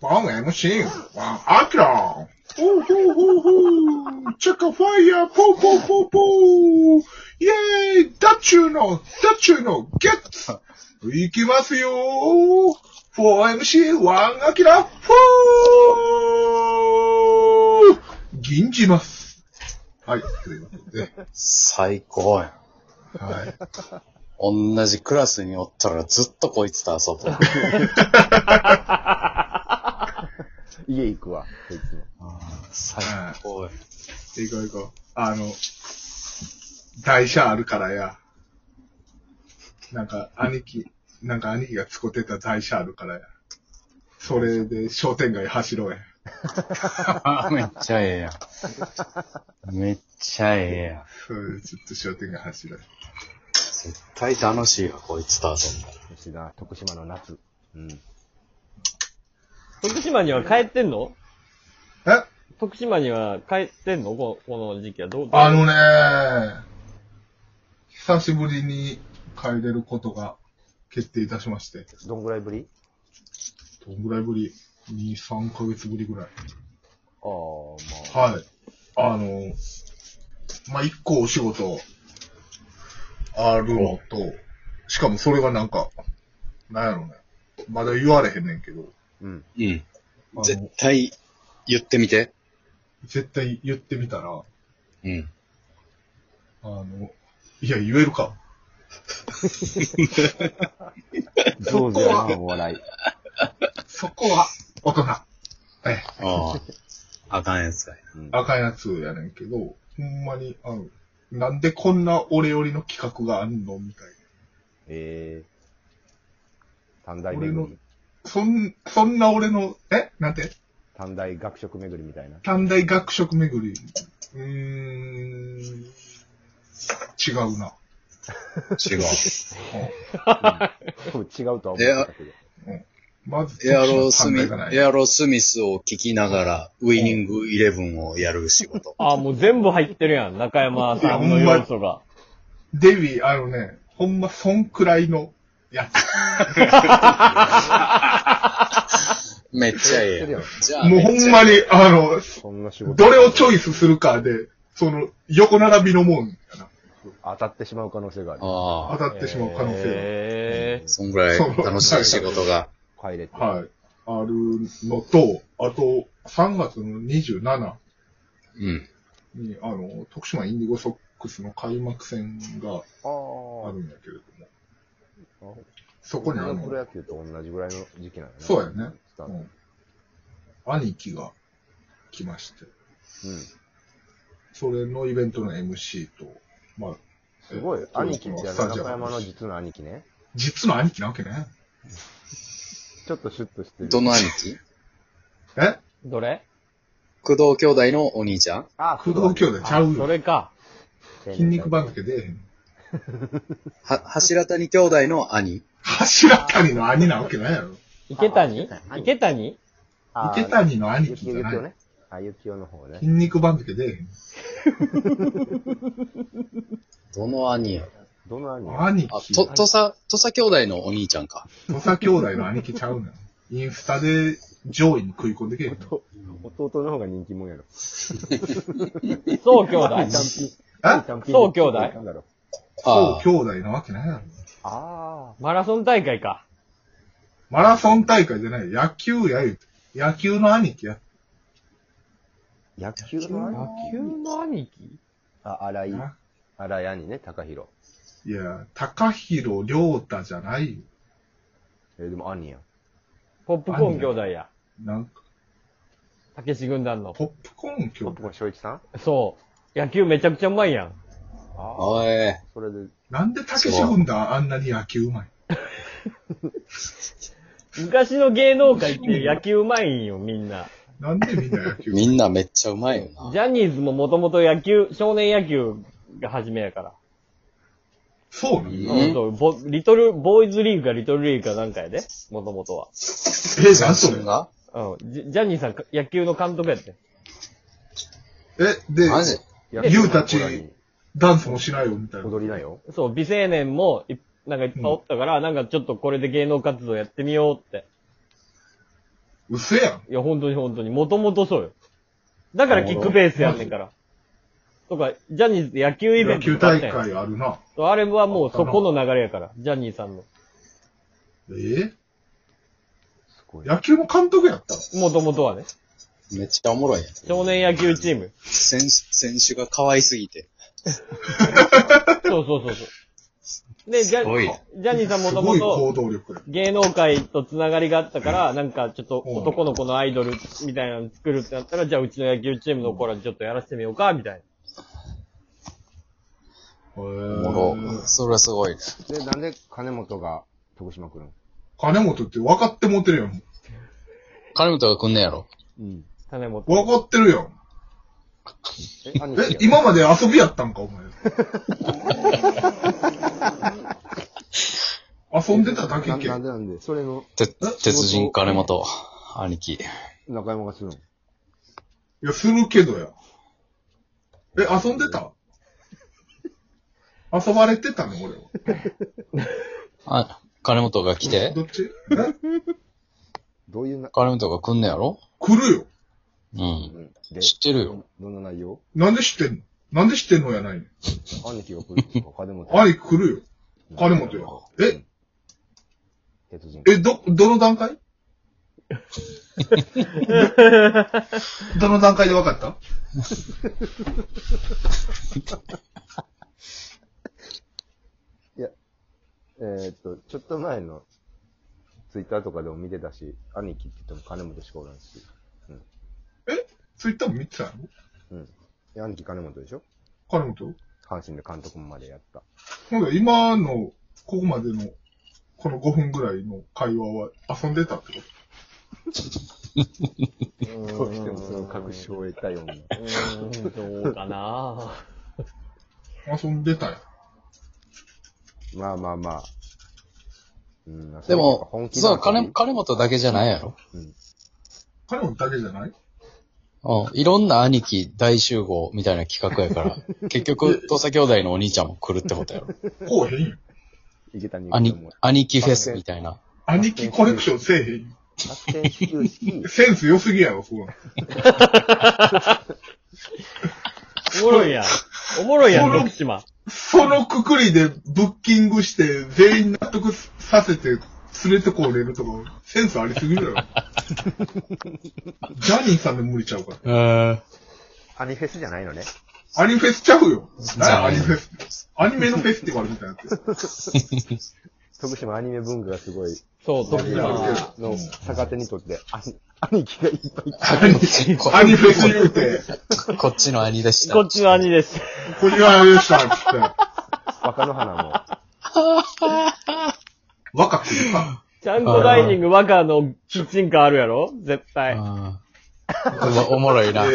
ワン MC、ワンアキラほうほうほうほうチェックファイヤーポーポーポーポーイェーイダッチューの、ダッチューのゲッツいきますよー !4MC ワンアキラフォー銀じます。はい、ということで。最高やん。はい。同じクラスにおったらずっとこいつと遊ぶ。家行くわ、こいつの。最高やん。行こう行こう。あの、台車あるからや。なんか、兄貴、なんか兄貴が使ってた台車あるからや。それで商店街走ろうや。めっちゃええやん。めっちゃええやん。それでずっと商店街走ろうや。絶対楽しいわ、こいつと遊んだら。吉田、徳島の夏。うん。徳島には帰ってんの？え？徳島には帰ってんの？ここの時期はどう？あのね久しぶりに帰れることが決定いたしまして。どんぐらいぶり？どんぐらいぶり ?2、3ヶ月ぶりぐらい。ああ、まあ。はい。あの、まあ、一個お仕事あるのと、しかもそれがなんか、なんやろね。まだ言われへんねんけど、うん。うん。あの絶対言ってみて。絶対言ってみたら、うん。あの、いや、言えるか。上手やな、お笑い。そこは、大人。え、ああ。あかんやつかい。うん。赤いやつやねんけど、ほんまに、あの、なんでこんな俺寄りの企画があんのみたいな。ええー。短大巡り。そん、そんな俺の、え？なんて？短大学食巡りみたいな。短大学食巡り。うーん、違うな。違う。多分違うとは思ったけど。まず、エアロスミエアロスミスを聞きながら、ウイニングイレブンをやる仕事。あ、もう全部入ってるやん。中山さんの要素が。デビー、あのね、ほんま、そんくらいのやめっちゃええやん。じゃあ、つ。もうほんまに、あの、そんな仕事。どれをチョイスするかで、その、横並びのもんやな。当たってしまう可能性がある。ああ、当たってしまう可能性へそんぐらい楽しい仕事が。パイレット。が、はい、あるのと、あと、3月の27うん。に、あの、徳島インディゴソックスの開幕戦があああ。るんやけれども、あそこにあプロの、野球と同じぐらいの時期なんやな。そうやねうん、兄貴が来まして、うん。それのイベントの MC と、まあ、すごいえ。兄貴って中山の実の兄貴ね。実の兄貴なわけね。ちょっとシュッとしてる。どの兄貴？え？どれ？工藤兄弟のお兄ちゃんあ、工藤兄弟ちゃうそよ。れか。筋肉番付出えへん。は、柱谷兄弟の兄柱谷の兄なわけないやろ。池谷？あ池谷あー池谷の兄貴じゃない？ね。あ、ゆきおの方ね筋。肉番付出えへん。どの兄や？どの兄あ、兄貴。と、とさ、とさ兄弟のお兄ちゃんか。土佐兄弟の兄貴ちゃうねん。インスタで上位に食い込んでけえへん。と弟の方が人気者やろ。そう兄弟 え？そう兄弟なんだろうあそう兄弟なわけないやろ。あマラソン大会か。マラソン大会じゃない。野球や言うて。野球の兄貴や。あ。野球の兄野球の兄貴？あ、荒井、な荒井兄ね、高弘。いや、高弘良太じゃないよ。えーでも兄やん。ポップコーン兄弟や。なんか、たけし軍団の。ポップコーン兄弟。ポップコーン翔一さん？そう。野球めちゃくちゃうまいやん。ああ。あ。おい。それで、なんで竹志軍団あんなに野球うまい 昔の芸能界って野球うまいんよ、みんな。なんでみんな野球みんなめっちゃうまいよな。ジャニーズももともと野球、少年野球が初めやから。そうなのそうボリトル、ボーイズリーグかリトルリーグかなんかやで、もともとは。え、なんそれ？が？うん。ジジャニーさんか野球の監督やって。え、で、マジ？やゆうたちダンスもしないよみたいな。踊りなよ。そう、美青年もい、なんかいっぱいおったから、なんかちょっとこれで芸能活動やってみようって。嘘やん。いや、本当に本当に。もともとそうよ。だからキックベースやんねんから。とか、ジャニーズって野球イベント野球大とかあったやん会あるな。あれはもうそこの流れやから、ジャニーさんの。え？ーすごい。野球の監督やった？のもともとはね。めっちゃおもろいやん。少年野球チーム。選手、選手が可愛すぎて。そうそうそうそう。で、ジャジャニーさんもすともと。芸能界とつながりがあったから、なんかちょっと男の子のアイドルみたいなの作るってなったら、じゃあうちの野球チームの子らちょっとやらせてみようか、みたいおおもろ。それはすごいね。で、なんで金本が徳島来るの？金本って分かって持ってるやん。金本が来んねやろ。うん。な。種本。分かってるやん。え、兄貴やえ、今まで遊びやったんか、お前。遊んでただけけななん。でなんで、それのて、鉄人金本、兄貴。中山がするの？いや、するけどや。え、遊んでた？遊ばれてたの俺は。あ、金本が来て？どっち？えどういうな、金本が来んねやろ？来るよ。うん。うんで、知ってるよ。どんな内容？なんで知ってんの？なんで知ってんのやないの？兄貴が来るとか、金本。兄貴来るよ。金本や。え、鉄人。え、ど、どの段階？どの段階で分かった？えーっと、ちょっと前のツイッターとかでも見てたし、兄貴って言っても金本しかおらんし。ツイッターも見てたの？うん。で兄貴金本でしょ？金本？阪神で監督までやった。ほんで、今の、ここまでの、この5分ぐらいの会話は遊んでたってこどうしてもその確証を得たような。うーん、どうかな？と遊んでたやん。まあまあまあ。うん、でもそう、の金、金本だけじゃないやろ？うん。金本だけじゃない？うん。いろんな兄貴大集合みたいな企画やから、結局、土佐兄弟のお兄ちゃんも来るってことやろ。こうへんよ。池谷兄君も、兄貴フェスみたいな。兄貴コレクションせえへんよ。発展始球式、センス良すぎやろ、そこは。おもろいやん。おもろいやん、徳島。そのくくりでブッキングして、全員納得させて、連れてこれるとか、センスありすぎるやろ。ジャニーさんで無理ちゃうから。うん。アニフェスじゃないのね。アニフェスちゃうよ。じゃあ何？アニフェスって。アニメのフェスティバルみたいなやつ。徳島アニメ文化がすごい、そう、徳島。の逆手にとって、兄兄貴がいっぱいアニこアニフェス言うて、こっちの兄でした。こっちの兄です。こちらでした、つって。若の花も、若くるか。ちゃんこダイニング和歌のキッチンカーあるやろ？絶対。うんおおもろいな。え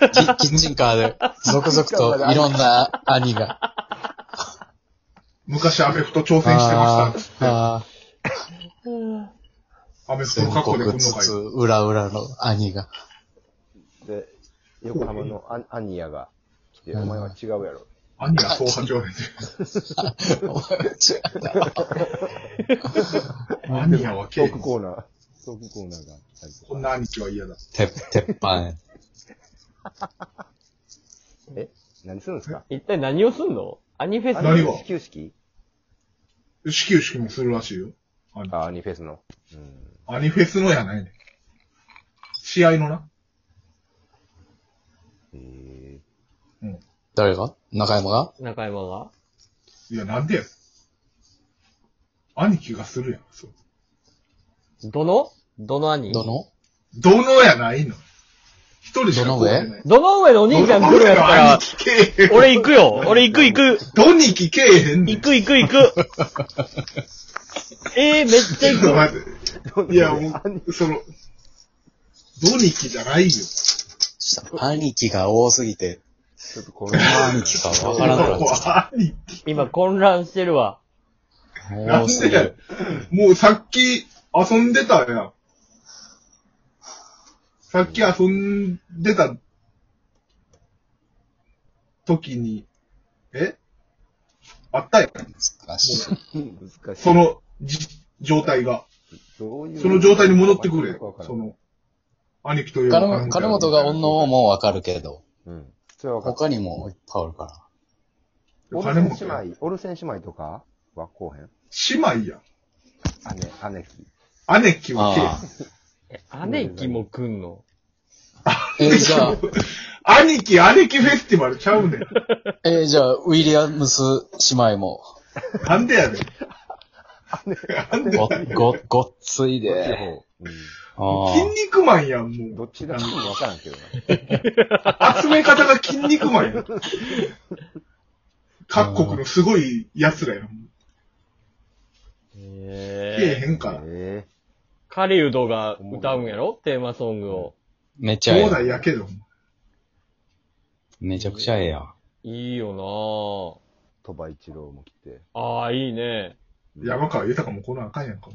えキキッチンカーで、続々といろんな兄が。昔アメフト挑戦してました、つって。あアメフト全の過去で国来んのか津い。々浦々の兄が。で、横浜のアアニヤが来て、お前は違うやろ。兄が総波長で。兄やはト経ークコーナー、トークコーナーがあったりとか。こんな兄貴は嫌だ。鉄、鉄板や。え何するんですか？一体何をすんの？アニフェス何を始球式？始球式もするらしいよ。兄あ、アニフェスの。うん。兄フェスのやないねん。試合のな。え誰が？中山が？中山が？いや、なんでや？兄貴がするやん。そう。どの？どの兄？どの？どのやないの？一人しかどの上？どの上のお兄ちゃん来るんやったら兄、貴けえへん。俺行くよ。俺行く行く。どにきけえへんねん。行く行く行く。えー、めっちゃ行く。待って。いや、もう、その、どにきじゃないよ。兄貴が多すぎて、ちょっとこれ、兄貴かわからなくなっちゃっ兄貴。今混乱してるわ。た。なん多すぎでる。もうさっき遊んでたやん。さっき遊んでた時に、え？あったやん。難しい。難しい。そのじ状態が。どういうその状態に戻ってくれその、兄貴といえば金金本がおんのももうわかるけど、うん。それは分かった。他にもいっぱいあるから。オルセン姉妹、オルセン姉妹とか？はこうへん姉妹や。姉、姉貴。姉貴はあえ、姉貴も来んの？あ。えー、じゃあ、ケ 兄貴、姉貴フェスティバルちゃうねん。えー、じゃあ、ウィリアムス姉妹も、なんでやねん。なんでご、ご、ごっついで。方うん。あ筋肉マンやん、もう。どっちが好きも分からんけどな。集め方が筋肉マンやん。各国のすごい奴らやん。へえええ。へんから。えカリウドが歌うんやろ？テーマソングを。めっちゃえ兄弟え。やけど。めちゃくちゃええやん。いいよー、鳥羽一郎も来て。なぁ。ああ、いいね。山川豊もこのあかんやんか。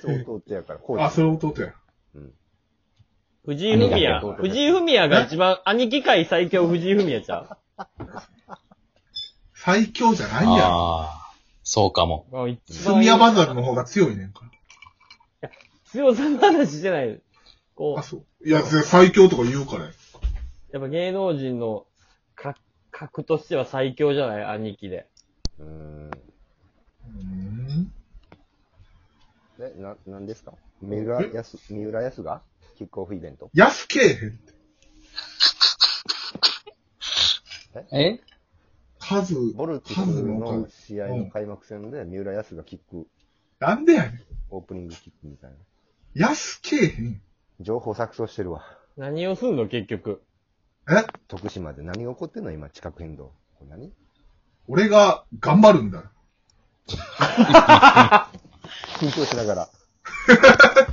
そう弟やから、こうあ、それ弟や。うん。藤井フミヤ。藤井フミヤが一番、兄貴界最強藤井フミヤちゃ最強じゃないやん。ああ、そうかも。うあ一スミヤバザルの方が強いねんから。強さの話してない。こあ、う、そう。いや、最強とか言うからや。やっぱ芸能人のか格としては最強じゃない？兄貴で。うーん。うーん。え、な、なんですか？三浦康、三浦康が？キックオフイベント安けえへん。え？数、ボルティ数スのの数。試合の開幕戦で三浦康がキック、なんでやねん。オープニングキックみたいな。安けえへん。情報錯綜してるわ。何をすんの結局？え？徳島で何が起こってんの？今、地殻変動。これ何？俺が頑張るんだ。緊張しながら。